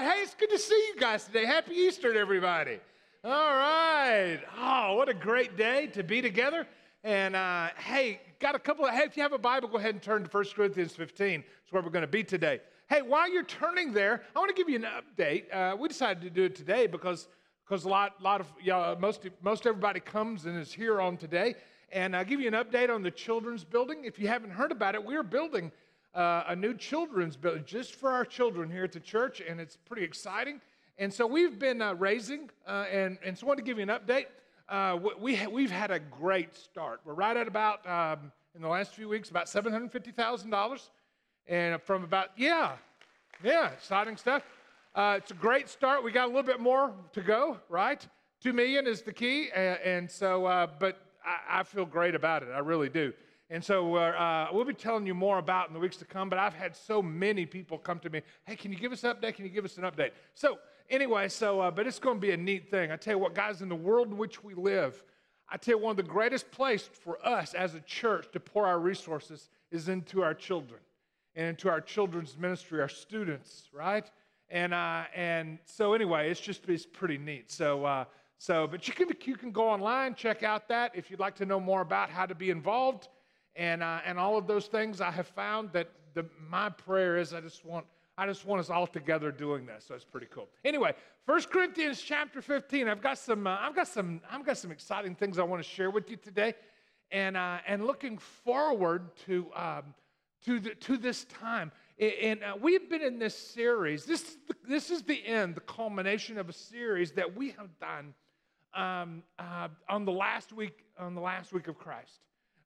right. Hey, it's good to see you guys today. Happy Easter to everybody. All right. Oh, what a great day to be together. And uh, hey, got a couple of, hey, if you have a Bible, go ahead and turn to 1 Corinthians 15. That's where we're going to be today. Hey, while you're turning there, I want to give you an update. Uh, we decided to do it today because because a lot, lot of y'all, most, most everybody comes and is here on today. And I'll give you an update on the children's building. If you haven't heard about it, we're building uh, a new children's building just for our children here at the church, and it's pretty exciting. And so we've been uh, raising, uh, and, and so I want to give you an update. Uh, we, we've had a great start. We're right at about, um, in the last few weeks, about $750,000. And from about, yeah, yeah, exciting stuff. Uh, it's a great start. We got a little bit more to go, right? Two million is the key, and, and so, uh, but I, I, feel great about it. I really do. And so uh, we'll be telling you more about in the weeks to come. But I've had so many people come to me, "Hey, can you give us an update? Can you give us an update?" So anyway, so uh, but it's going to be a neat thing. I tell you what, guys, in the world in which we live, I tell you one of the greatest places for us as a church to pour our resources is into our children and into our children's ministry, our students, right? And, uh, and so anyway, it's just it's pretty neat. So, uh, so but you can, you can go online, check out that if you'd like to know more about how to be involved and, uh, and all of those things. I have found that the, my prayer is I just want I just want us all together doing this. So it's pretty cool. Anyway, 1 Corinthians chapter 15. I've got some uh, I've got some I've got some exciting things I want to share with you today, and uh, and looking forward to um, to the, to this time. And uh, we've been in this series. This is, the, this is the end, the culmination of a series that we have done um, uh, on the last week on the last week of Christ.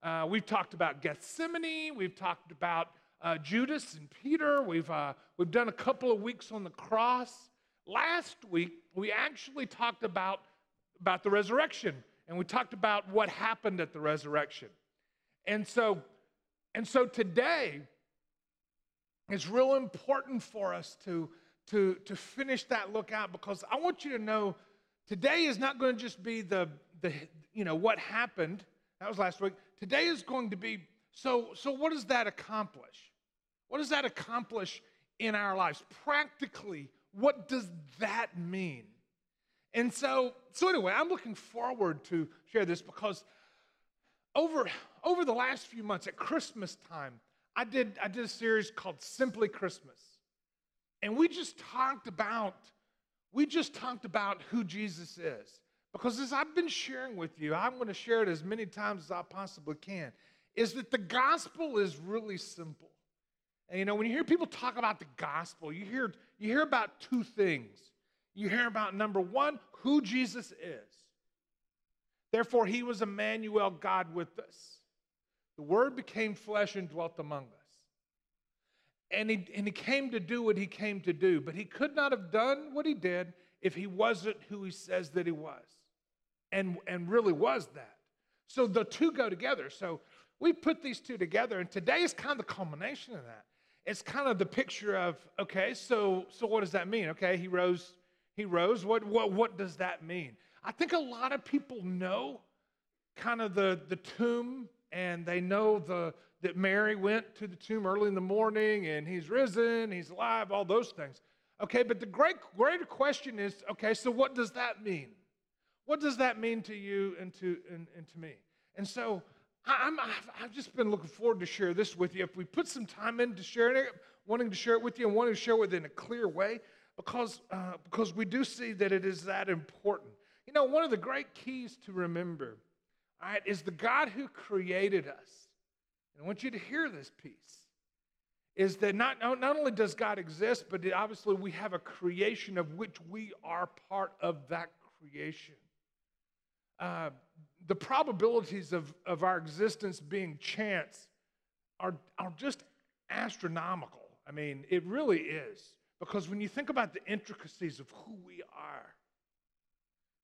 Uh, we've talked about Gethsemane. We've talked about uh, Judas and Peter. We've uh, we've done a couple of weeks on the cross. Last week we actually talked about about the resurrection, and we talked about what happened at the resurrection. And so, and so today it's real important for us to, to, to finish that look out because I want you to know today is not going to just be the, the you know, what happened. That was last week. Today is going to be, so, so what does that accomplish? What does that accomplish in our lives? Practically, what does that mean? And so, so anyway, I'm looking forward to share this because over, over the last few months at Christmas time, I did, I did a series called Simply Christmas. And we just talked about, we just talked about who Jesus is. Because as I've been sharing with you, I'm going to share it as many times as I possibly can, is that the gospel is really simple. And you know, when you hear people talk about the gospel, you hear, you hear about two things. You hear about number one, who Jesus is. Therefore, he was Emmanuel, God with us. The Word became flesh and dwelt among us. And he, and he came to do what he came to do, but he could not have done what he did if he wasn't who he says that he was, and, and really was that. So the two go together. So we put these two together, and today is kind of the culmination of that. It's kind of the picture of okay, so so what does that mean? Okay, he rose, he rose. What what what does that mean? I think a lot of people know kind of the the tomb and they know the, that Mary went to the tomb early in the morning and he's risen, he's alive, all those things. Okay, but the great, greater question is okay, so what does that mean? What does that mean to you and to, and, and to me? And so I'm, I've, I've just been looking forward to share this with you. If we put some time into sharing it, wanting to share it with you and wanting to share it in a clear way, because, uh, because we do see that it is that important. You know, one of the great keys to remember all right, is the God who created us. And I want you to hear this piece. Is that not, not only does God exist, but obviously we have a creation of which we are part of that creation. Uh, the probabilities of, of our existence being chance are, are just astronomical. I mean, it really is. Because when you think about the intricacies of who we are,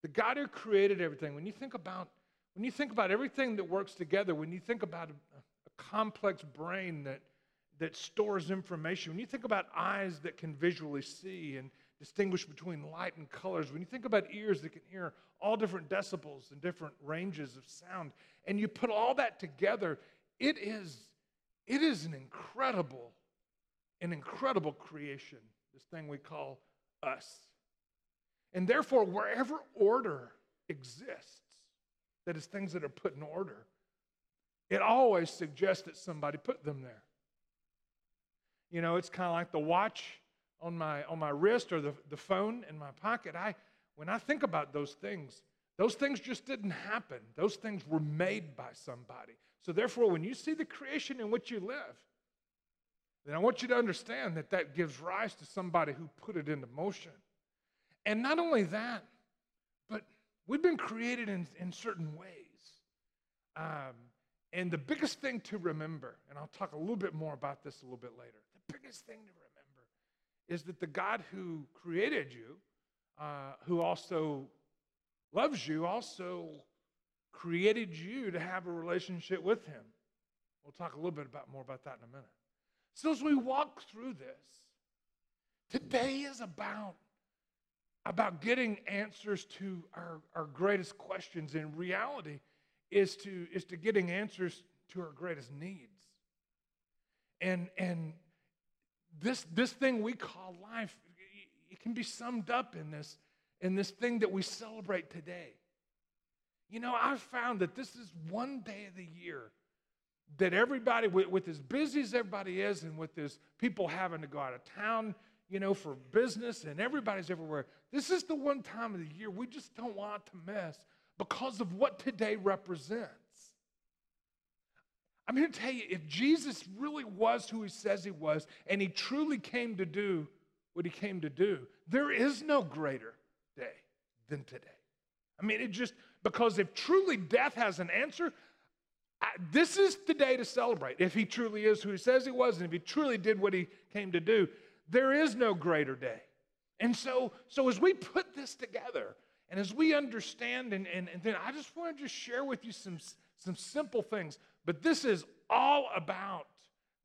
the God who created everything, when you think about when you think about everything that works together, when you think about a, a complex brain that, that stores information, when you think about eyes that can visually see and distinguish between light and colors, when you think about ears that can hear all different decibels and different ranges of sound, and you put all that together, it is, it is an incredible, an incredible creation, this thing we call us. And therefore, wherever order exists, that is, things that are put in order, it always suggests that somebody put them there. You know, it's kind of like the watch on my, on my wrist or the, the phone in my pocket. I, when I think about those things, those things just didn't happen. Those things were made by somebody. So, therefore, when you see the creation in which you live, then I want you to understand that that gives rise to somebody who put it into motion. And not only that, but we've been created in, in certain ways. Um, and the biggest thing to remember, and I'll talk a little bit more about this a little bit later, the biggest thing to remember is that the God who created you, uh, who also loves you, also created you to have a relationship with Him. We'll talk a little bit about more about that in a minute. So as we walk through this, today is about about getting answers to our, our greatest questions in reality is to is to getting answers to our greatest needs and and this this thing we call life it can be summed up in this in this thing that we celebrate today you know i've found that this is one day of the year that everybody with, with as busy as everybody is and with this people having to go out of town you know, for business and everybody's everywhere. This is the one time of the year we just don't want to miss because of what today represents. I'm here to tell you if Jesus really was who he says he was and he truly came to do what he came to do, there is no greater day than today. I mean, it just, because if truly death has an answer, I, this is the day to celebrate. If he truly is who he says he was and if he truly did what he came to do, there is no greater day. And so, so as we put this together and as we understand, and, and, and then I just want to just share with you some, some simple things, but this is all about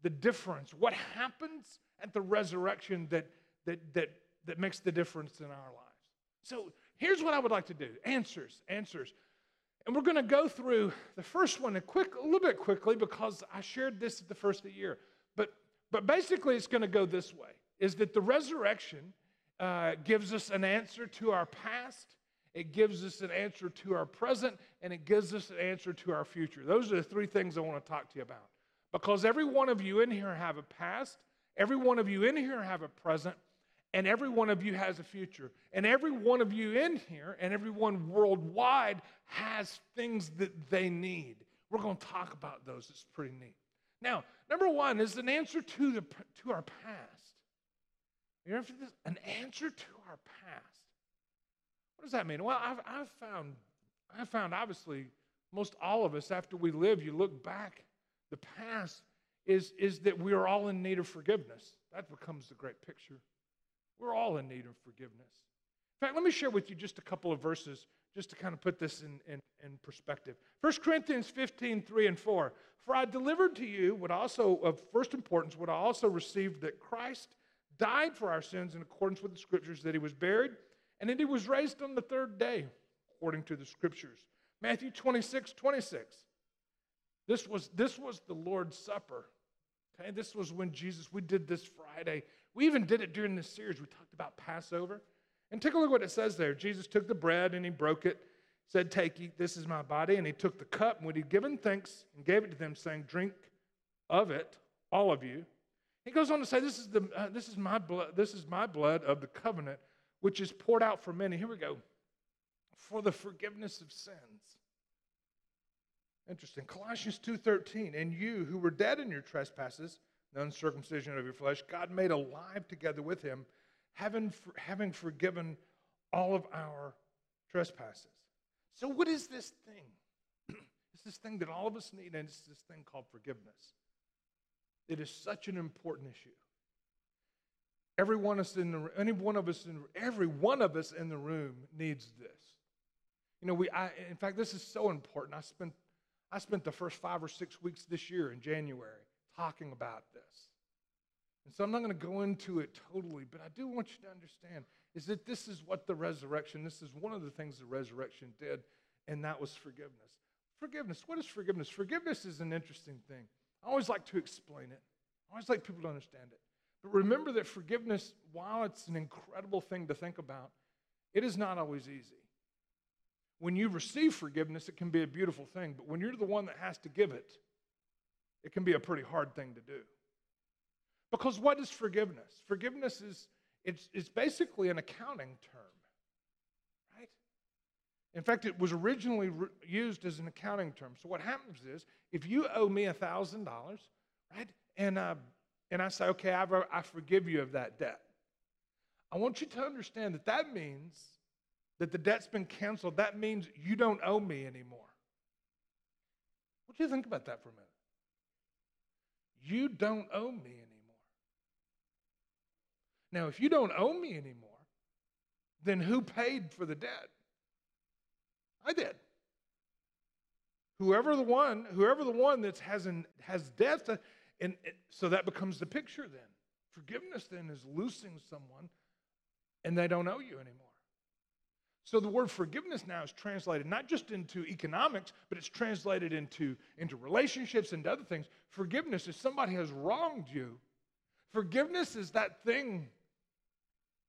the difference, what happens at the resurrection that, that, that, that makes the difference in our lives. So here's what I would like to do answers, answers. And we're going to go through the first one a quick, a little bit quickly because I shared this at the first of the year. But, but basically, it's going to go this way is that the resurrection uh, gives us an answer to our past, it gives us an answer to our present, and it gives us an answer to our future. Those are the three things I want to talk to you about. Because every one of you in here have a past, every one of you in here have a present, and every one of you has a future. And every one of you in here and everyone worldwide has things that they need. We're going to talk about those. It's pretty neat. Now, number one is an answer to, the, to our past. You know, this, an answer to our past. What does that mean? Well, I've, I've found, I've found obviously most all of us, after we live, you look back, the past is, is that we are all in need of forgiveness. That becomes the great picture. We're all in need of forgiveness. In fact, let me share with you just a couple of verses just to kind of put this in, in, in perspective. 1 Corinthians 15, 3 and 4. For I delivered to you what also of first importance, what I also received that Christ died for our sins in accordance with the scriptures, that he was buried, and that he was raised on the third day, according to the scriptures. Matthew 26, 26. This was, this was the Lord's Supper. Okay, this was when Jesus, we did this Friday. We even did it during this series. We talked about Passover. And take a look what it says there. Jesus took the bread and he broke it, said, Take, eat, this is my body. And he took the cup, and when he'd given thanks, and gave it to them, saying, Drink of it, all of you. He goes on to say, This is, the, uh, this is, my, blood, this is my blood of the covenant, which is poured out for many. Here we go. For the forgiveness of sins. Interesting. Colossians 2.13, And you who were dead in your trespasses, the uncircumcision of your flesh, God made alive together with him, having, having forgiven all of our trespasses. So what is this thing? it's this thing that all of us need, and it's this thing called forgiveness. It is such an important issue. Every one of us in the any one of us in every one of us in the room needs this. You know, we I, in fact this is so important. I spent I spent the first five or six weeks this year in January talking about this. And so I'm not going to go into it totally, but I do want you to understand is that this is what the resurrection, this is one of the things the resurrection did, and that was forgiveness. Forgiveness. What is forgiveness? Forgiveness is an interesting thing. I always like to explain it. I always like people to understand it. But remember that forgiveness, while it's an incredible thing to think about, it is not always easy. When you receive forgiveness, it can be a beautiful thing, but when you're the one that has to give it, it can be a pretty hard thing to do. Because what is forgiveness? Forgiveness is it's, it's basically an accounting term, right? In fact, it was originally re- used as an accounting term. So what happens is, if you owe me a $1,000, right, and, uh, and I say, okay, I've, I forgive you of that debt, I want you to understand that that means that the debt's been canceled. That means you don't owe me anymore. What do you think about that for a minute? You don't owe me anymore. Now, if you don't owe me anymore, then who paid for the debt? I did. Whoever the one, whoever the one that has an, has debts, and so that becomes the picture. Then forgiveness then is loosing someone, and they don't owe you anymore. So the word forgiveness now is translated not just into economics, but it's translated into, into relationships and other things. Forgiveness is somebody has wronged you. Forgiveness is that thing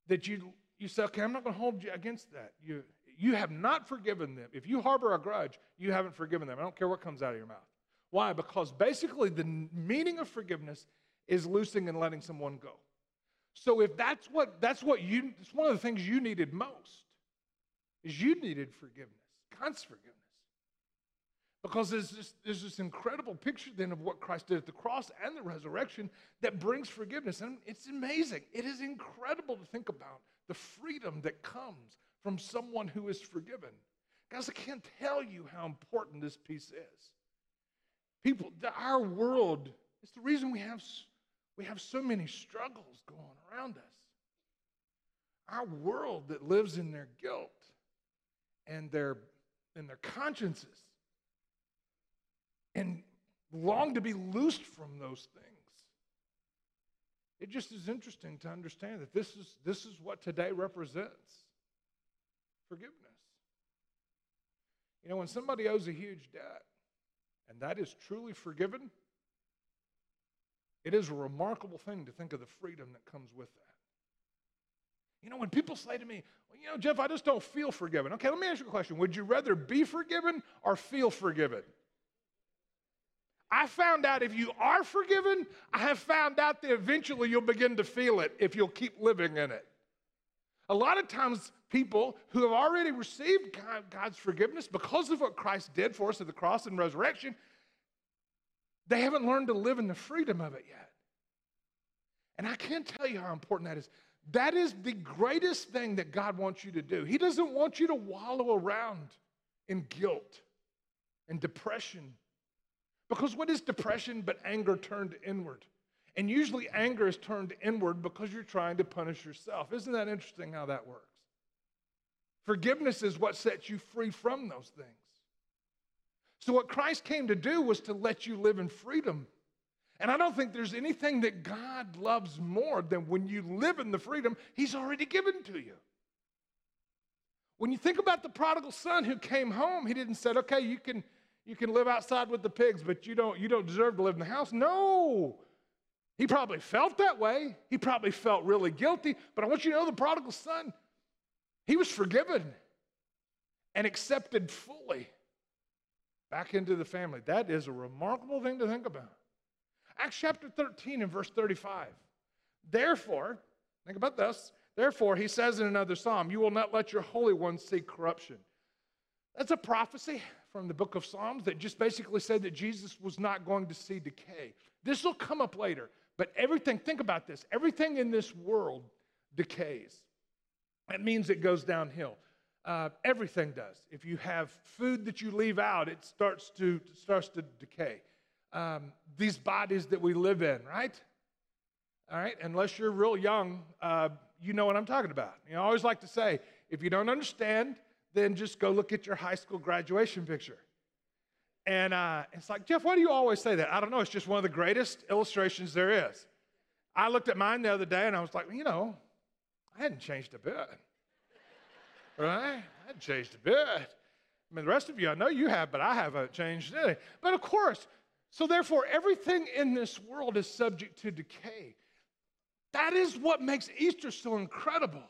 that you, you say, okay, I'm not going to hold you against that. You, you have not forgiven them. If you harbor a grudge, you haven't forgiven them. I don't care what comes out of your mouth. Why? Because basically the meaning of forgiveness is loosing and letting someone go. So if that's what that's what you it's one of the things you needed most is you needed forgiveness, God's forgiveness. Because there's this, there's this incredible picture then of what Christ did at the cross and the resurrection that brings forgiveness. And it's amazing. It is incredible to think about the freedom that comes from someone who is forgiven. Guys, I can't tell you how important this piece is. People, our world, it's the reason we have, we have so many struggles going around us. Our world that lives in their guilt and their, and their consciences and long to be loosed from those things. It just is interesting to understand that this is, this is what today represents forgiveness. You know, when somebody owes a huge debt and that is truly forgiven, it is a remarkable thing to think of the freedom that comes with that. You know, when people say to me, well, you know, Jeff, I just don't feel forgiven. Okay, let me ask you a question. Would you rather be forgiven or feel forgiven? I found out if you are forgiven, I have found out that eventually you'll begin to feel it if you'll keep living in it. A lot of times, people who have already received God's forgiveness because of what Christ did for us at the cross and resurrection, they haven't learned to live in the freedom of it yet. And I can't tell you how important that is. That is the greatest thing that God wants you to do. He doesn't want you to wallow around in guilt and depression because what is depression but anger turned inward? And usually anger is turned inward because you're trying to punish yourself. Isn't that interesting how that works? Forgiveness is what sets you free from those things. So, what Christ came to do was to let you live in freedom. And I don't think there's anything that God loves more than when you live in the freedom He's already given to you. When you think about the prodigal son who came home, he didn't say, okay, you can, you can live outside with the pigs, but you don't, you don't deserve to live in the house. No. He probably felt that way. He probably felt really guilty. But I want you to know the prodigal son, he was forgiven and accepted fully back into the family. That is a remarkable thing to think about. Acts chapter 13 and verse 35. Therefore, think about this. Therefore, he says in another psalm, You will not let your Holy One see corruption. That's a prophecy from the book of Psalms that just basically said that Jesus was not going to see decay. This will come up later, but everything, think about this everything in this world decays. That means it goes downhill. Uh, everything does. If you have food that you leave out, it starts to, starts to decay. Um, these bodies that we live in, right? All right, unless you're real young, uh, you know what I'm talking about. You know, I always like to say, if you don't understand, then just go look at your high school graduation picture. And uh, it's like, Jeff, why do you always say that? I don't know. It's just one of the greatest illustrations there is. I looked at mine the other day and I was like, you know, I hadn't changed a bit. Right? I hadn't changed a bit. I mean, the rest of you, I know you have, but I haven't changed anything. But of course, so therefore, everything in this world is subject to decay. That is what makes Easter so incredible.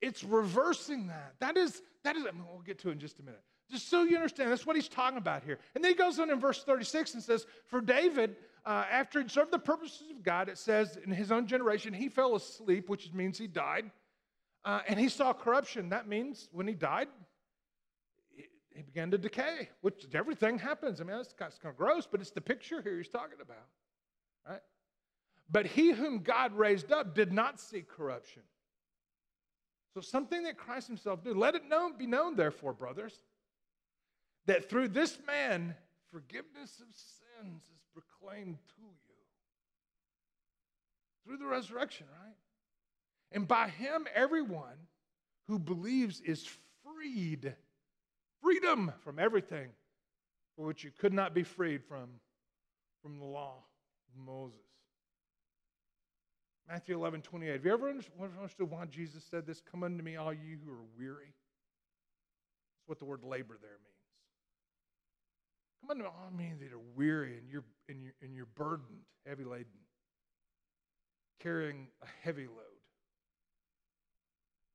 It's reversing that. That is, that is, I mean, we'll get to it in just a minute. Just so you understand, that's what he's talking about here. And then he goes on in verse 36 and says, For David, uh, after he'd served the purposes of God, it says in his own generation, he fell asleep, which means he died. Uh, and he saw corruption. That means when he died, he began to decay, which everything happens. I mean, that's kind of gross, but it's the picture here he's talking about, right? But he whom God raised up did not see corruption. So, something that Christ himself did. Let it known, be known, therefore, brothers, that through this man, forgiveness of sins is proclaimed to you. Through the resurrection, right? And by him, everyone who believes is freed. Freedom from everything for which you could not be freed from, from the law of Moses. Matthew 11, 28. Have you ever understood why Jesus said this? Come unto me, all you who are weary. That's what the word labor there means. Come unto all me that are weary and you're, and, you're, and you're burdened, heavy laden, carrying a heavy load.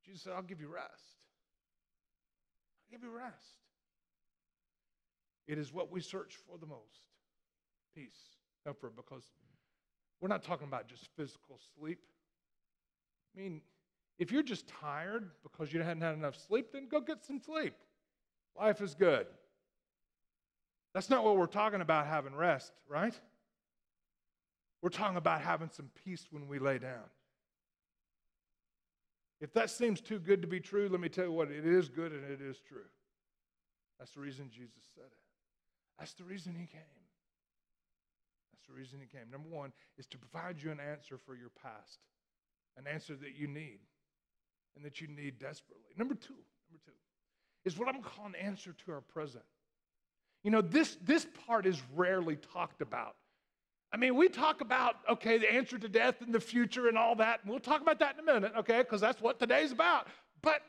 Jesus said, I'll give you rest. I'll give you rest. It is what we search for the most peace, comfort, because we're not talking about just physical sleep. I mean, if you're just tired because you hadn't had enough sleep, then go get some sleep. Life is good. That's not what we're talking about having rest, right? We're talking about having some peace when we lay down. If that seems too good to be true, let me tell you what, it is good and it is true. That's the reason Jesus said it. That's the reason he came. That's the reason he came. Number one is to provide you an answer for your past, an answer that you need and that you need desperately. Number two, number two is what I'm calling an answer to our present. You know, this, this part is rarely talked about. I mean, we talk about, okay, the answer to death and the future and all that. And we'll talk about that in a minute, okay, because that's what today's about. But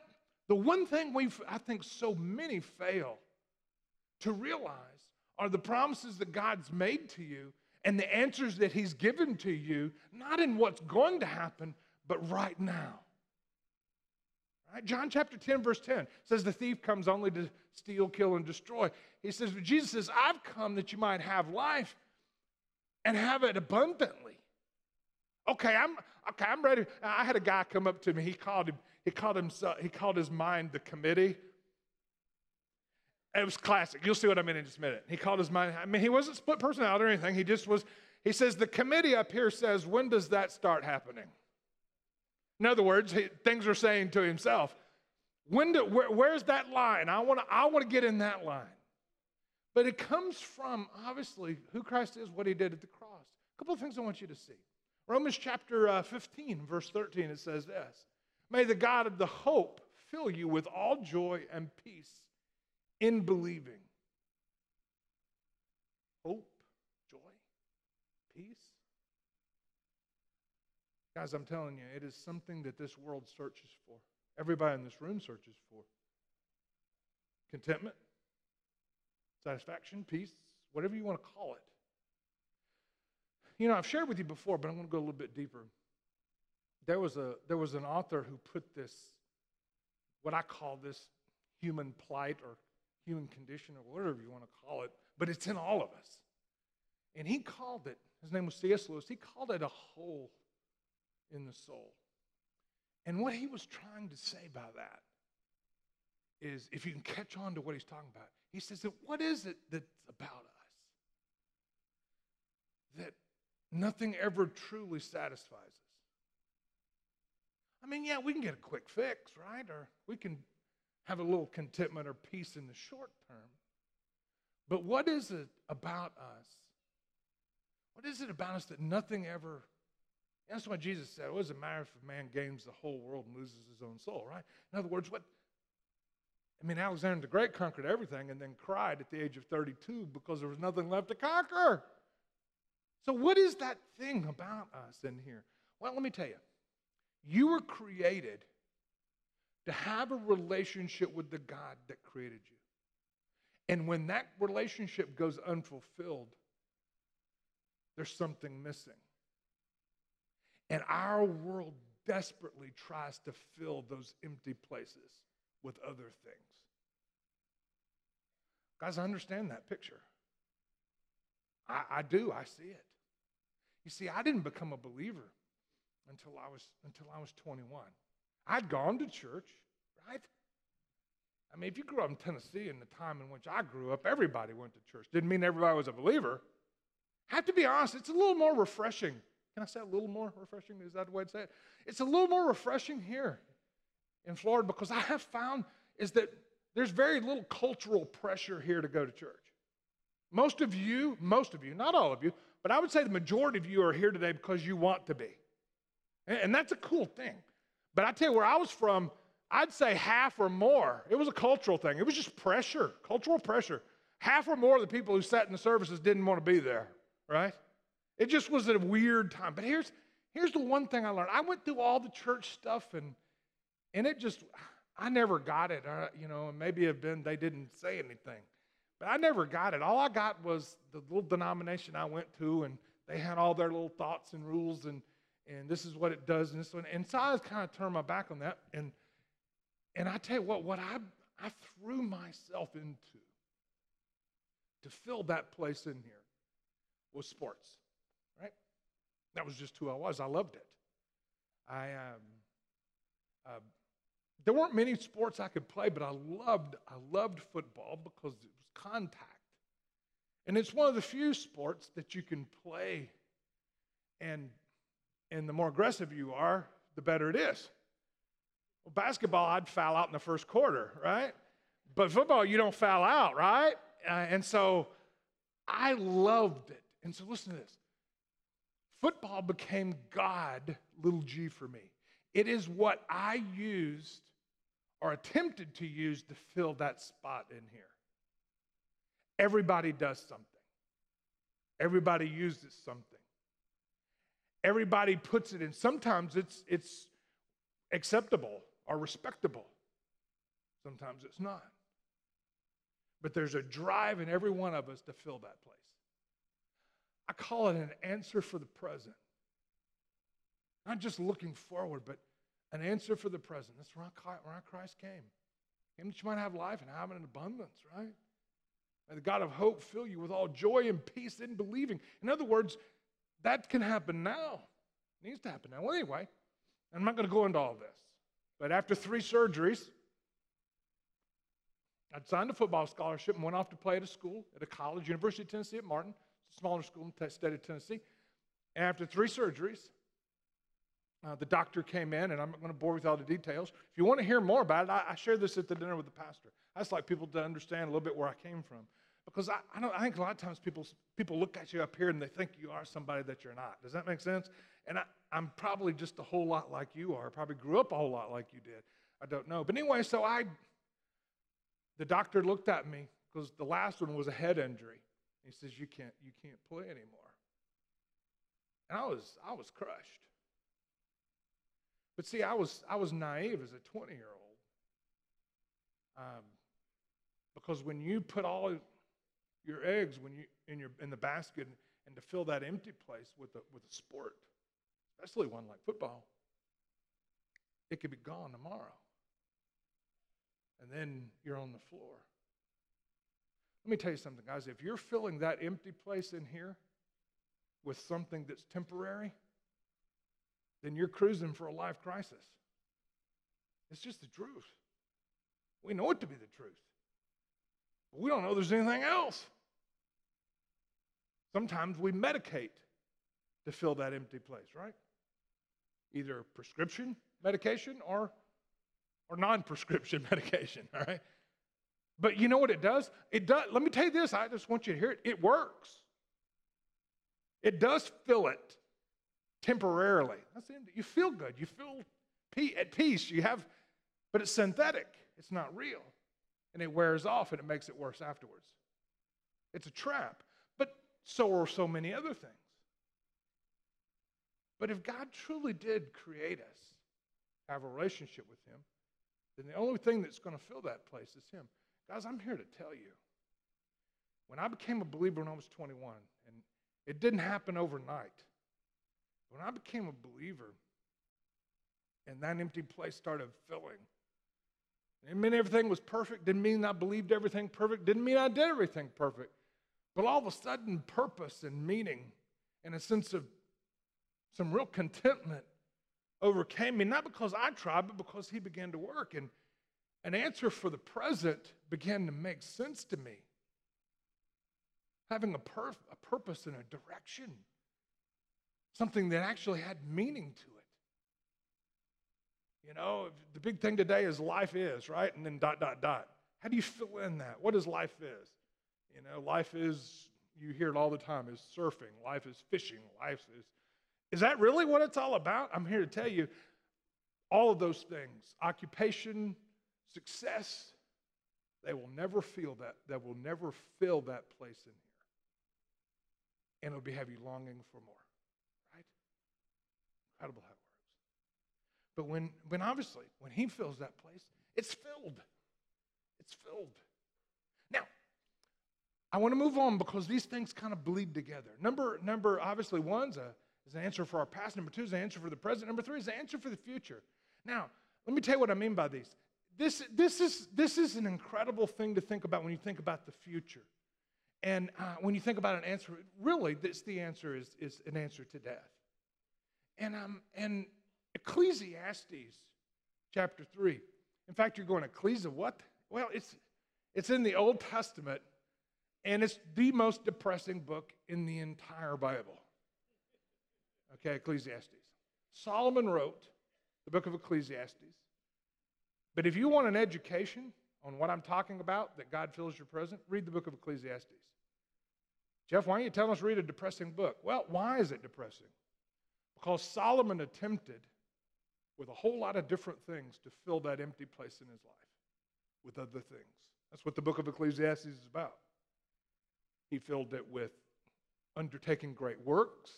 the one thing we, I think, so many fail to realize are the promises that God's made to you and the answers that He's given to you, not in what's going to happen, but right now. Right? John chapter 10, verse 10 says, The thief comes only to steal, kill, and destroy. He says, But Jesus says, I've come that you might have life and have it abundantly. Okay, I'm okay, I'm ready. I had a guy come up to me. He called him, he called himself, he called his mind the committee. It was classic. You'll see what I mean in just a minute. He called his mind, I mean, he wasn't split personality or anything. He just was, he says, the committee up here says, when does that start happening? In other words, things are saying to himself, when do, where, where's that line? I want to I want to get in that line. But it comes from, obviously, who Christ is, what he did at the cross. A couple of things I want you to see. Romans chapter uh, 15, verse 13, it says this May the God of the hope fill you with all joy and peace in believing. Hope, joy, peace. Guys, I'm telling you, it is something that this world searches for. Everybody in this room searches for. Contentment, satisfaction, peace, whatever you want to call it. You know, I've shared with you before, but I'm going to go a little bit deeper. There was, a, there was an author who put this, what I call this human plight or human condition or whatever you want to call it, but it's in all of us. And he called it, his name was C.S. Lewis, he called it a hole in the soul. And what he was trying to say by that is if you can catch on to what he's talking about, he says that what is it that's about us that nothing ever truly satisfies us? I mean, yeah, we can get a quick fix, right? Or we can have a little contentment or peace in the short term. But what is it about us? What is it about us that nothing ever that's what Jesus said. What does it matter if a man gains the whole world and loses his own soul, right? In other words, what I mean, Alexander the Great conquered everything and then cried at the age of 32 because there was nothing left to conquer. So, what is that thing about us in here? Well, let me tell you. You were created to have a relationship with the God that created you. And when that relationship goes unfulfilled, there's something missing. And our world desperately tries to fill those empty places with other things. Guys, I understand that picture. I, I do, I see it. You see, I didn't become a believer until I was until I was 21. I'd gone to church, right? I mean, if you grew up in Tennessee in the time in which I grew up, everybody went to church. Didn't mean everybody was a believer. I have to be honest, it's a little more refreshing. Can I say a little more refreshing? Is that the way to say it? It's a little more refreshing here in Florida because I have found is that there's very little cultural pressure here to go to church. Most of you, most of you, not all of you, but I would say the majority of you are here today because you want to be. And that's a cool thing. But I tell you, where I was from, I'd say half or more. It was a cultural thing. It was just pressure, cultural pressure. Half or more of the people who sat in the services didn't want to be there, right? It just was a weird time. But here's, here's the one thing I learned. I went through all the church stuff and, and it just, I never got it. Uh, you know, and maybe have been they didn't say anything. But I never got it. All I got was the little denomination I went to, and they had all their little thoughts and rules, and, and this is what it does, and this one. And so I kind of turned my back on that. And, and I tell you what, what I, I threw myself into to fill that place in here was sports? That was just who I was. I loved it. I, um, uh, there weren't many sports I could play, but I loved, I loved football because it was contact. And it's one of the few sports that you can play, and, and the more aggressive you are, the better it is. Well, basketball, I'd foul out in the first quarter, right? But football, you don't foul out, right? Uh, and so I loved it. And so listen to this football became God, little g for me. It is what I used or attempted to use to fill that spot in here. Everybody does something, everybody uses something. Everybody puts it in. Sometimes it's, it's acceptable or respectable, sometimes it's not. But there's a drive in every one of us to fill that place. I call it an answer for the present. Not just looking forward, but an answer for the present. That's where Christ came. Came that you might have life and have it in abundance, right? May the God of hope fill you with all joy and peace in believing. In other words, that can happen now. It needs to happen now. Well, anyway, I'm not going to go into all this. But after three surgeries, I'd signed a football scholarship and went off to play at a school, at a college, University of Tennessee at Martin. Smaller school in the state of Tennessee. And after three surgeries, uh, the doctor came in, and I'm not going to bore with all the details. If you want to hear more about it, I, I shared this at the dinner with the pastor. I just like people to understand a little bit where I came from. Because I, I, I think a lot of times people, people look at you up here and they think you are somebody that you're not. Does that make sense? And I, I'm probably just a whole lot like you are. I probably grew up a whole lot like you did. I don't know. But anyway, so I, the doctor looked at me because the last one was a head injury. He says, "You can't, you can't play anymore." And I was, I was crushed. But see, I was, I was naive as a 20 year old. Um, because when you put all your eggs when you, in, your, in the basket and to fill that empty place with a, with a sport, especially one like football, it could be gone tomorrow. And then you're on the floor. Let me tell you something, guys. If you're filling that empty place in here with something that's temporary, then you're cruising for a life crisis. It's just the truth. We know it to be the truth. But we don't know there's anything else. Sometimes we medicate to fill that empty place, right? Either prescription medication or, or non prescription medication, all right? But you know what it does? It does. Let me tell you this. I just want you to hear it. It works. It does fill it temporarily. That's the end. You feel good. You feel at peace. You have, but it's synthetic. It's not real, and it wears off, and it makes it worse afterwards. It's a trap. But so are so many other things. But if God truly did create us, have a relationship with Him, then the only thing that's going to fill that place is Him. Guys, I'm here to tell you. When I became a believer when I was 21, and it didn't happen overnight, When I became a believer and that empty place started filling, didn't mean everything was perfect, didn't mean I believed everything perfect, didn't mean I did everything perfect. But all of a sudden, purpose and meaning and a sense of some real contentment overcame me, not because I tried, but because He began to work. And an answer for the present began to make sense to me. Having a, perf- a purpose and a direction, something that actually had meaning to it. You know, the big thing today is life is, right? And then dot, dot, dot. How do you fill in that? What does life is? You know, life is, you hear it all the time, is surfing. Life is fishing. Life is, is that really what it's all about? I'm here to tell you all of those things occupation, success, they will never feel that, that will never fill that place in here. And it'll be you longing for more, right? Incredible how it works. But when, when obviously, when he fills that place, it's filled. It's filled. Now, I want to move on because these things kind of bleed together. Number, number obviously, one's a, is an answer for our past. Number two is an answer for the present. Number three is an answer for the future. Now, let me tell you what I mean by these. This, this, is, this is an incredible thing to think about when you think about the future. And uh, when you think about an answer, really, this the answer is, is an answer to death. And, um, and Ecclesiastes chapter 3. In fact, you're going, Ecclesia, what? Well, it's, it's in the Old Testament, and it's the most depressing book in the entire Bible. Okay, Ecclesiastes. Solomon wrote the book of Ecclesiastes. But if you want an education on what I'm talking about, that God fills your present, read the book of Ecclesiastes. Jeff, why don't you tell us read a depressing book? Well, why is it depressing? Because Solomon attempted with a whole lot of different things to fill that empty place in his life with other things. That's what the book of Ecclesiastes is about. He filled it with undertaking great works,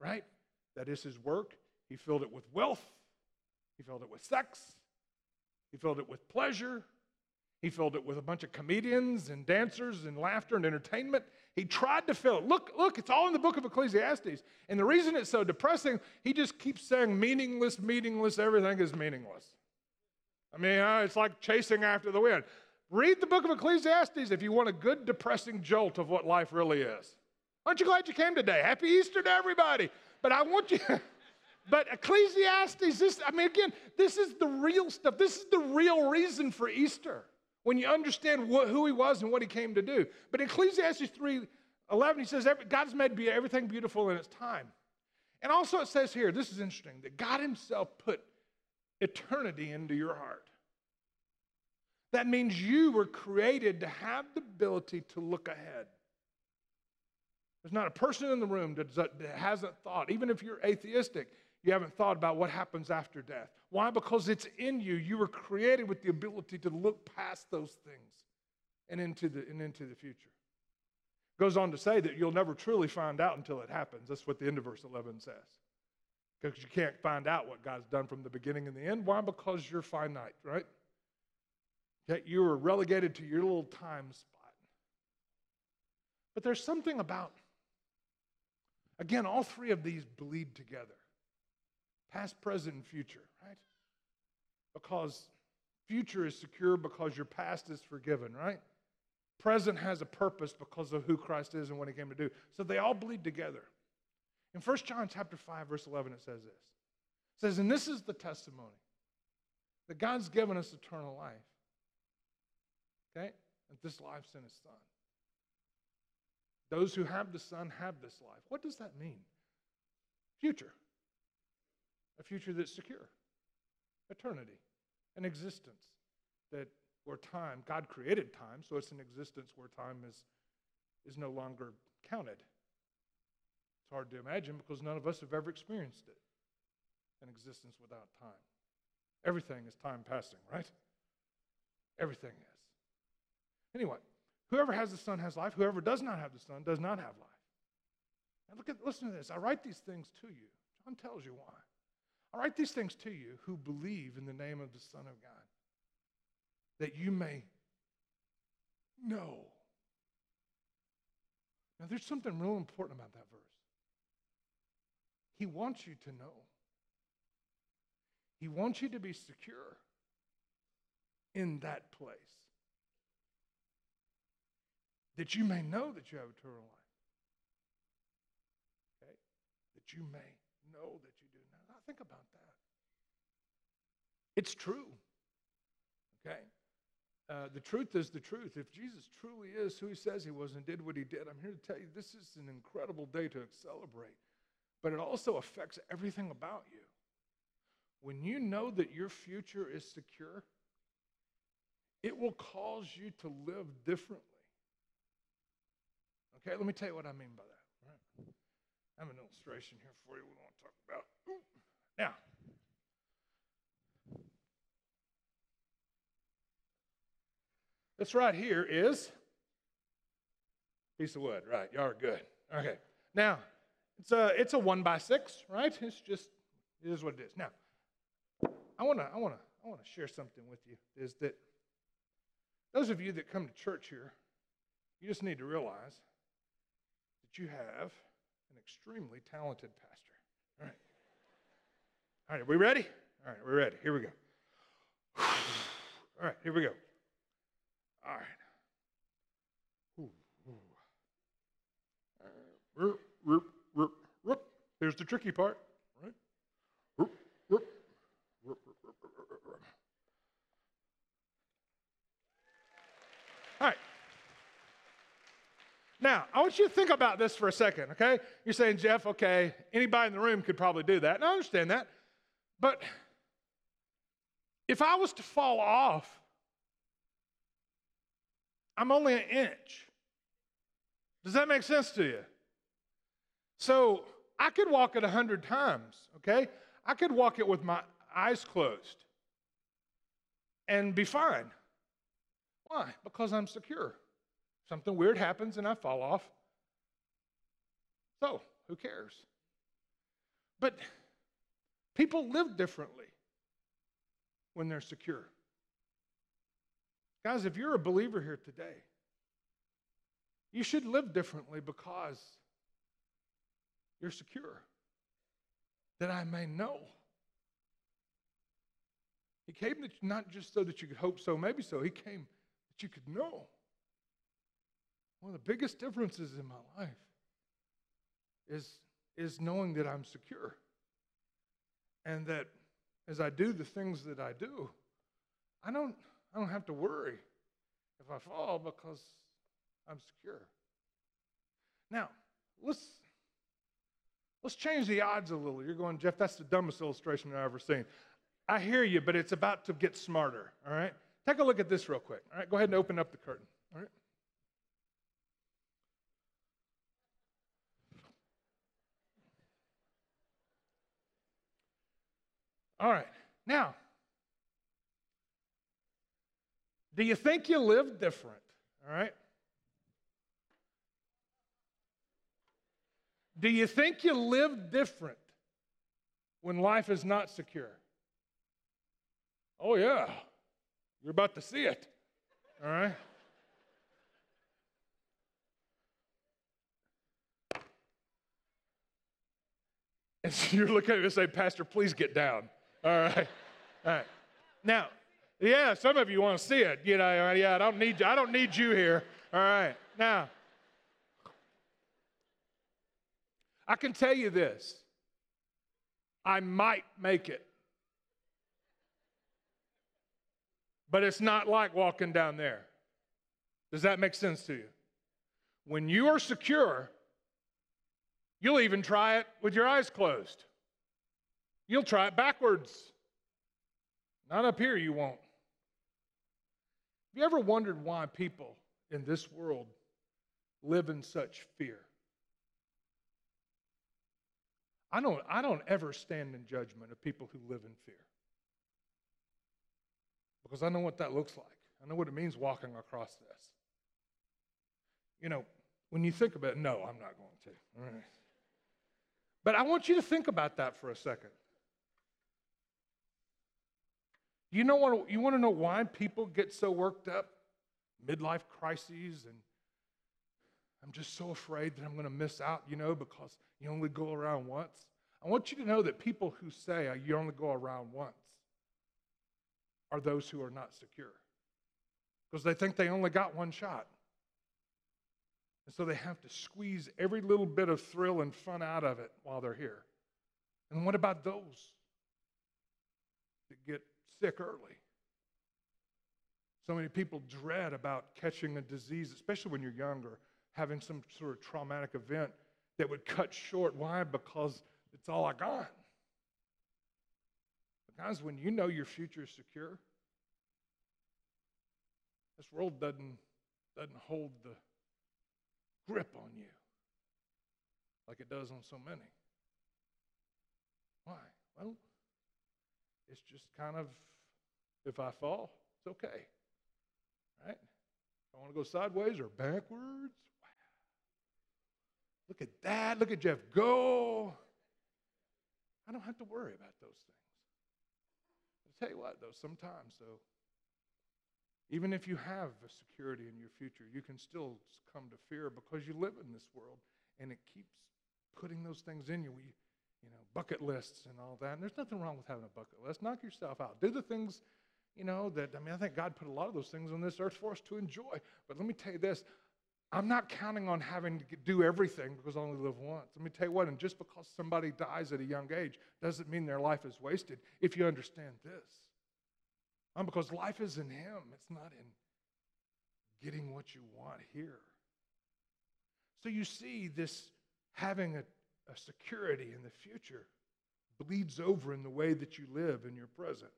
right? That is his work. He filled it with wealth. He filled it with sex. He filled it with pleasure. He filled it with a bunch of comedians and dancers and laughter and entertainment. He tried to fill it. Look, look, it's all in the book of Ecclesiastes. And the reason it's so depressing, he just keeps saying meaningless, meaningless, everything is meaningless. I mean, uh, it's like chasing after the wind. Read the book of Ecclesiastes if you want a good, depressing jolt of what life really is. Aren't you glad you came today? Happy Easter to everybody. But I want you. But Ecclesiastes, this, I mean, again, this is the real stuff. This is the real reason for Easter when you understand what, who he was and what he came to do. But Ecclesiastes 3 11, he says, God's made everything beautiful in its time. And also it says here, this is interesting, that God himself put eternity into your heart. That means you were created to have the ability to look ahead. There's not a person in the room that hasn't thought, even if you're atheistic, you haven't thought about what happens after death. Why? Because it's in you. You were created with the ability to look past those things and into the, and into the future. Goes on to say that you'll never truly find out until it happens. That's what the end of verse 11 says. Because you can't find out what God's done from the beginning and the end. Why? Because you're finite, right? Okay, you were relegated to your little time spot. But there's something about, again, all three of these bleed together past, present, and future, right? Because future is secure because your past is forgiven, right? Present has a purpose because of who Christ is and what he came to do. So they all bleed together. In 1 John chapter 5, verse 11, it says this. It says, and this is the testimony that God's given us eternal life. Okay? And this life's in his son. Those who have the Son have this life. What does that mean? Future a future that's secure, eternity, an existence that where time, God created time, so it's an existence where time is, is no longer counted. It's hard to imagine because none of us have ever experienced it an existence without time. Everything is time passing, right? Everything is. Anyway, whoever has the Son has life. Whoever does not have the Son does not have life. And look at listen to this. I write these things to you. John tells you why. I write these things to you who believe in the name of the Son of God, that you may know. Now, there's something real important about that verse. He wants you to know. He wants you to be secure in that place. That you may know that you have eternal life. Okay? That you may know that think about that. It's true. Okay? Uh, the truth is the truth. If Jesus truly is who he says he was and did what he did, I'm here to tell you this is an incredible day to celebrate. But it also affects everything about you. When you know that your future is secure, it will cause you to live differently. Okay, let me tell you what I mean by that. Right? I have an illustration here for you we want to talk about. Now, this right here is piece of wood, right? Y'all are good. Okay. Now, it's a it's a one by six, right? It's just it is what it is. Now, I wanna I wanna I wanna share something with you. Is that those of you that come to church here, you just need to realize that you have an extremely talented pastor. All right. Are we ready? All right, we're ready. Here we go. All right, here we go. All right. Ooh, ooh. Uh, Here's the tricky part, right? All right. Now, I want you to think about this for a second, okay? You're saying, Jeff, okay, anybody in the room could probably do that. And I understand that. But if I was to fall off, I'm only an inch. Does that make sense to you? So I could walk it a hundred times, okay? I could walk it with my eyes closed and be fine. Why? Because I'm secure. Something weird happens and I fall off. So, who cares? But people live differently when they're secure. Guys, if you're a believer here today, you should live differently because you're secure. That I may know. He came not just so that you could hope so, maybe so. He came that you could know. One of the biggest differences in my life is, is knowing that I'm secure. And that as I do the things that I do, I don't, I don't have to worry if I fall because I'm secure. Now, let's, let's change the odds a little. You're going, Jeff, that's the dumbest illustration I've ever seen. I hear you, but it's about to get smarter, all right? Take a look at this real quick. All right, go ahead and open up the curtain. All right. All right. Now, do you think you live different? All right. Do you think you live different when life is not secure? Oh, yeah. You're about to see it. All right? And so you're looking at me and say, Pastor, please get down. All right. All right. Now, yeah, some of you want to see it. You know, uh, yeah, I don't need you. I don't need you here. All right. Now, I can tell you this. I might make it. But it's not like walking down there. Does that make sense to you? When you are secure, you'll even try it with your eyes closed. You'll try it backwards. Not up here, you won't. Have you ever wondered why people in this world live in such fear? I don't, I don't ever stand in judgment of people who live in fear because I know what that looks like. I know what it means walking across this. You know, when you think about it, no, I'm not going to. All right. But I want you to think about that for a second. You know what you want to know why people get so worked up? Midlife crises and I'm just so afraid that I'm going to miss out, you know, because you only go around once. I want you to know that people who say you only go around once are those who are not secure because they think they only got one shot. And so they have to squeeze every little bit of thrill and fun out of it while they're here. And what about those that get sick early? So many people dread about catching a disease, especially when you're younger, having some sort of traumatic event that would cut short. Why? Because it's all I got. But guys, when you know your future is secure, this world doesn't, doesn't hold the grip on you like it does on so many. Why? Well, it's just kind of if I fall, it's okay. Right? If I want to go sideways or backwards, wow. Look at that. Look at Jeff go. I don't have to worry about those things. I'll tell you what, though, sometimes, though, even if you have a security in your future, you can still come to fear because you live in this world and it keeps putting those things in you. We, you know, bucket lists and all that. And there's nothing wrong with having a bucket list. Knock yourself out. Do the things, you know, that, I mean, I think God put a lot of those things on this earth for us to enjoy. But let me tell you this I'm not counting on having to do everything because I only live once. Let me tell you what, and just because somebody dies at a young age doesn't mean their life is wasted if you understand this. Um, because life is in Him, it's not in getting what you want here. So you see, this having a, a security in the future bleeds over in the way that you live in your present.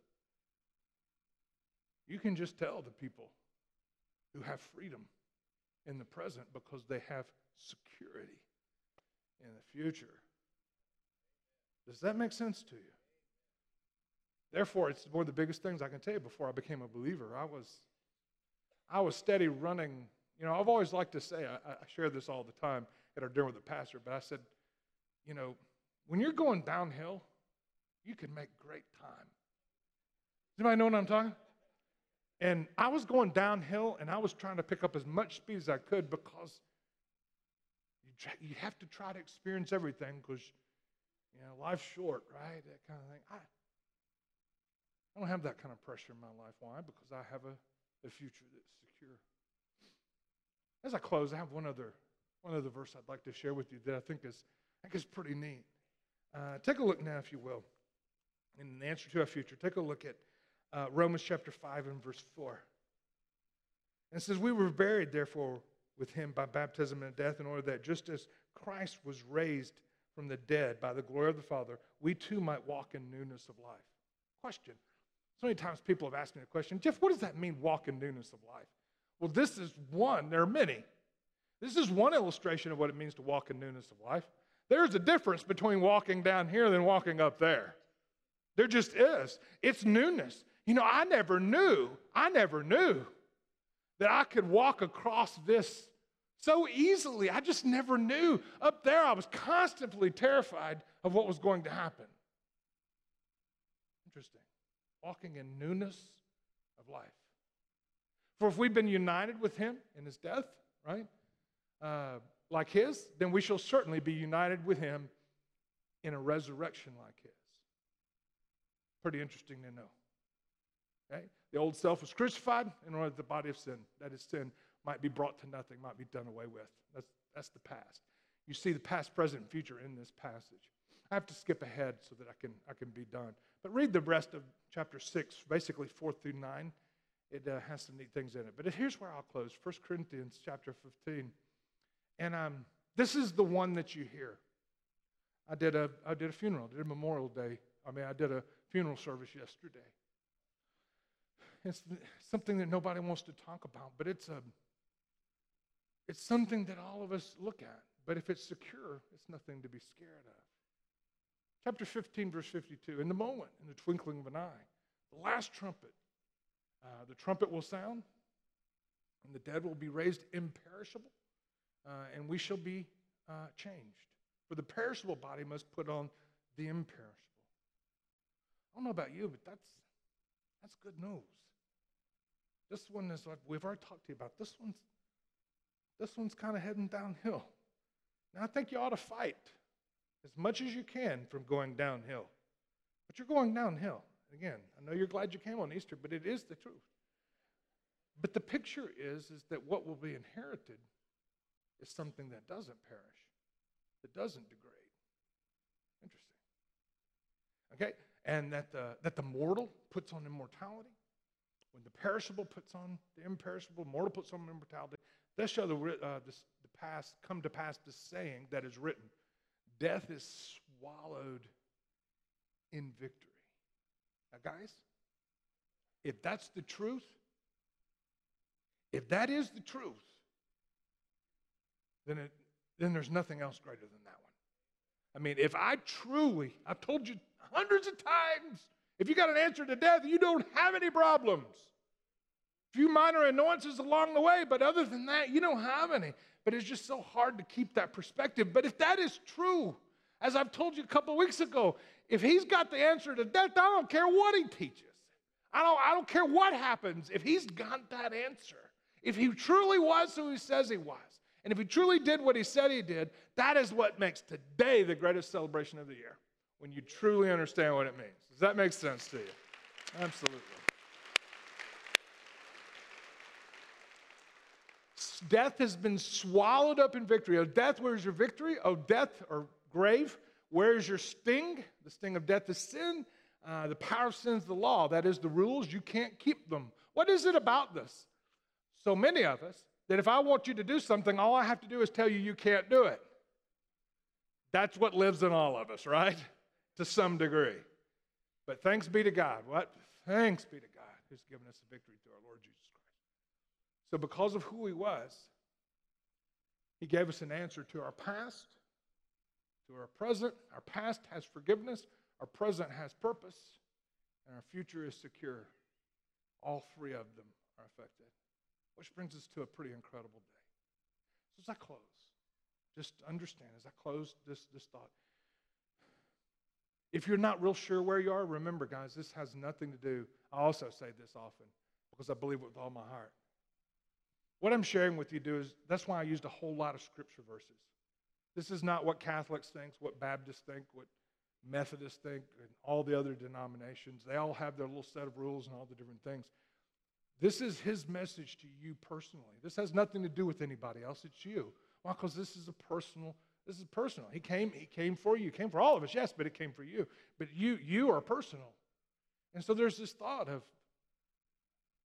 You can just tell the people who have freedom in the present because they have security in the future. Does that make sense to you? Therefore, it's one of the biggest things I can tell you before I became a believer. I was, I was steady running. You know, I've always liked to say, I, I share this all the time at our dinner with the pastor, but I said, you know, when you're going downhill, you can make great time. Does anybody know what I'm talking? And I was going downhill and I was trying to pick up as much speed as I could because you, you have to try to experience everything because, you know, life's short, right? That kind of thing. I, I don't have that kind of pressure in my life. Why? Because I have a, a future that's secure. As I close, I have one other, one other verse I'd like to share with you that I think is, I think it's pretty neat. Uh, take a look now, if you will, in the answer to our future. Take a look at uh, Romans chapter 5 and verse 4. And it says, We were buried, therefore, with him by baptism and death, in order that just as Christ was raised from the dead by the glory of the Father, we too might walk in newness of life. Question so many times people have asked me the question, Jeff, what does that mean, walk in newness of life? Well, this is one, there are many. This is one illustration of what it means to walk in newness of life. There's a difference between walking down here than walking up there. There just is. It's newness. You know, I never knew, I never knew that I could walk across this so easily. I just never knew. Up there, I was constantly terrified of what was going to happen. Interesting walking in newness of life. For if we've been united with him in his death, right, uh, like his, then we shall certainly be united with him in a resurrection like his. Pretty interesting to know. Okay? The old self was crucified in order that the body of sin, that is sin, might be brought to nothing, might be done away with. That's, that's the past. You see the past, present, and future in this passage. I have to skip ahead so that I can, I can be done. But read the rest of chapter 6, basically 4 through 9. It uh, has some neat things in it. But here's where I'll close 1 Corinthians chapter 15. And um, this is the one that you hear. I did a, I did a funeral, I did a Memorial Day. I mean, I did a funeral service yesterday. It's something that nobody wants to talk about, but it's, a, it's something that all of us look at. But if it's secure, it's nothing to be scared of. Chapter 15, verse 52. In the moment, in the twinkling of an eye, the last trumpet, uh, the trumpet will sound, and the dead will be raised imperishable, uh, and we shall be uh, changed. For the perishable body must put on the imperishable. I don't know about you, but that's, that's good news. This one is like we've already talked to you about. This one's, this one's kind of heading downhill. Now, I think you ought to fight as much as you can from going downhill. But you're going downhill. Again, I know you're glad you came on Easter, but it is the truth. But the picture is, is that what will be inherited is something that doesn't perish, that doesn't degrade. Interesting. Okay? And that the, that the mortal puts on immortality. When the perishable puts on the imperishable, mortal puts on immortality. Thus shall the, uh, this, the past come to pass the saying that is written Death is swallowed in victory. Now, guys, if that's the truth, if that is the truth, then, it, then there's nothing else greater than that one. I mean, if I truly, I've told you hundreds of times, if you got an answer to death, you don't have any problems. A few minor annoyances along the way, but other than that, you don't have any. But it's just so hard to keep that perspective. But if that is true, as I've told you a couple weeks ago, if he's got the answer to death, I don't care what he teaches. I don't, I don't care what happens if he's got that answer. If he truly was who he says he was, and if he truly did what he said he did, that is what makes today the greatest celebration of the year, when you truly understand what it means. Does that make sense to you? Absolutely. Death has been swallowed up in victory. Oh, death, where's your victory? Oh, death or grave, where's your sting? The sting of death is sin. Uh, the power of sin is the law. That is the rules. You can't keep them. What is it about this? so many of us that if I want you to do something, all I have to do is tell you you can't do it. That's what lives in all of us, right? To some degree. But thanks be to God. What? Thanks be to God who's given us the victory through our Lord Jesus Christ. So, because of who He was, He gave us an answer to our past, to our present. Our past has forgiveness, our present has purpose, and our future is secure. All three of them are affected. Which brings us to a pretty incredible day. So as I close, just understand as I close this, this thought, if you're not real sure where you are, remember, guys, this has nothing to do. I also say this often because I believe it with all my heart. What I'm sharing with you do is that's why I used a whole lot of scripture verses. This is not what Catholics think, what Baptists think, what Methodists think, and all the other denominations. They all have their little set of rules and all the different things. This is his message to you personally. This has nothing to do with anybody else. It's you. Why? Because this is a personal. This is personal. He came. He came for you. He came for all of us. Yes, but it came for you. But you, you are personal. And so there's this thought of,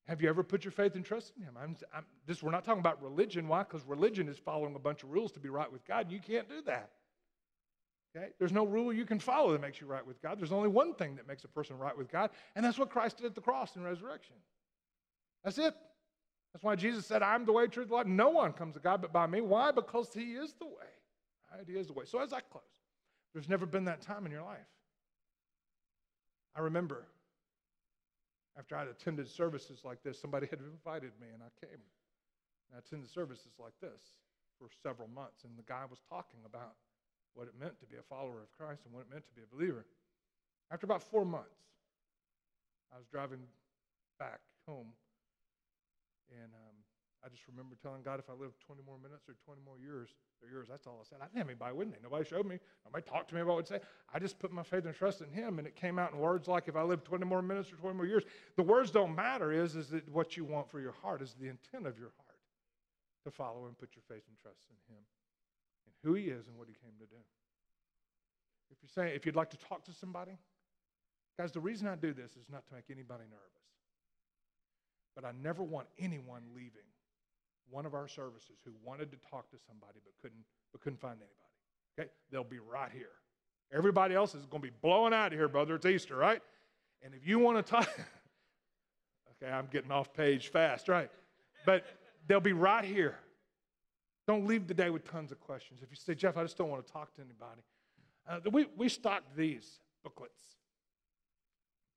have you ever put your faith and trust in Him? I'm, I'm, this, we're not talking about religion. Why? Because religion is following a bunch of rules to be right with God. And you can't do that. Okay? There's no rule you can follow that makes you right with God. There's only one thing that makes a person right with God, and that's what Christ did at the cross and resurrection. That's it. That's why Jesus said, I'm the way, truth, life. No one comes to God but by me. Why? Because He is the way. Right? He is the way. So as I close, there's never been that time in your life. I remember after I'd attended services like this, somebody had invited me and I came. And I attended services like this for several months. And the guy was talking about what it meant to be a follower of Christ and what it meant to be a believer. After about four months, I was driving back home and um, I just remember telling God, if I live 20 more minutes or 20 more years, they're yours. That's all I said. I didn't have anybody with me. Nobody showed me. Nobody talked to me about what to say. I just put my faith and trust in Him, and it came out in words like, if I live 20 more minutes or 20 more years. The words don't matter. Is is that what you want for your heart? Is the intent of your heart to follow and put your faith and trust in Him, and who He is and what He came to do. If you're saying, if you'd like to talk to somebody, guys, the reason I do this is not to make anybody nervous. But I never want anyone leaving one of our services who wanted to talk to somebody but couldn't, but couldn't find anybody. Okay? They'll be right here. Everybody else is going to be blowing out of here, brother. It's Easter, right? And if you want to talk, okay, I'm getting off page fast, right? But they'll be right here. Don't leave the day with tons of questions. If you say, Jeff, I just don't want to talk to anybody, uh, we, we stocked these booklets.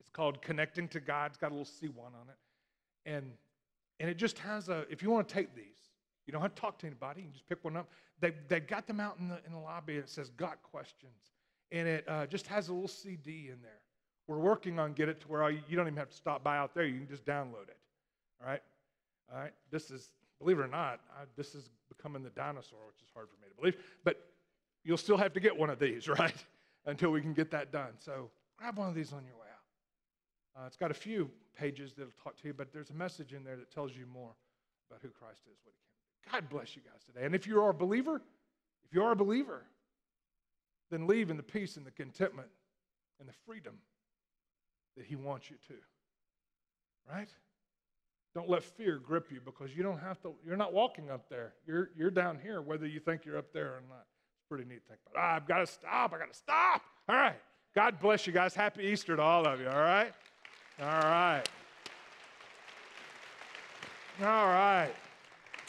It's called Connecting to God. It's got a little C1 on it. And, and it just has a, if you want to take these, you don't have to talk to anybody. You can just pick one up. They, they got them out in the, in the lobby. It says, Got questions. And it uh, just has a little CD in there. We're working on get it to where you, don't even have to stop by out there. You can just download it. All right? All right? This is, believe it or not, I, this is becoming the dinosaur, which is hard for me to believe. But you'll still have to get one of these, right? Until we can get that done. So grab one of these on your way. Uh, it's got a few pages that'll talk to you, but there's a message in there that tells you more about who Christ is, what he can do. God bless you guys today. And if you are a believer, if you are a believer, then leave in the peace and the contentment and the freedom that he wants you to. Right? Don't let fear grip you because you don't have to, you're not walking up there. You're, you're down here, whether you think you're up there or not. It's pretty neat to think about. Ah, I've got to stop. i got to stop. All right. God bless you guys. Happy Easter to all of you. All right? All right. All right.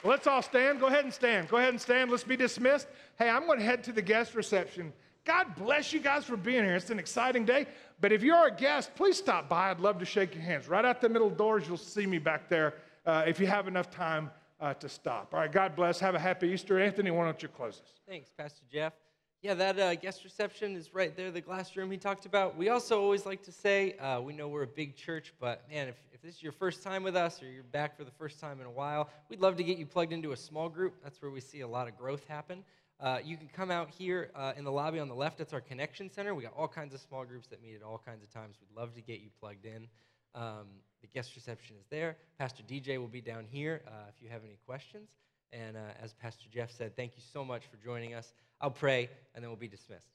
Let's all stand. Go ahead and stand. Go ahead and stand. Let's be dismissed. Hey, I'm going to head to the guest reception. God bless you guys for being here. It's an exciting day. But if you're a guest, please stop by. I'd love to shake your hands. Right out the middle doors, you'll see me back there uh, if you have enough time uh, to stop. All right, God bless. Have a happy Easter. Anthony, why don't you close us? Thanks, Pastor Jeff. Yeah, that uh, guest reception is right there, the glass room he talked about. We also always like to say, uh, we know we're a big church, but man, if, if this is your first time with us or you're back for the first time in a while, we'd love to get you plugged into a small group. That's where we see a lot of growth happen. Uh, you can come out here uh, in the lobby on the left. That's our connection center. We got all kinds of small groups that meet at all kinds of times. We'd love to get you plugged in. Um, the guest reception is there. Pastor DJ will be down here uh, if you have any questions. And uh, as Pastor Jeff said, thank you so much for joining us. I'll pray, and then we'll be dismissed.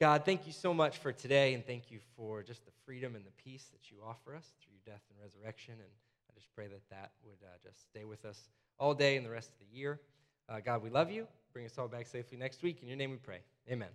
God, thank you so much for today, and thank you for just the freedom and the peace that you offer us through your death and resurrection. And I just pray that that would uh, just stay with us all day and the rest of the year. Uh, God, we love you. Bring us all back safely next week. In your name we pray. Amen.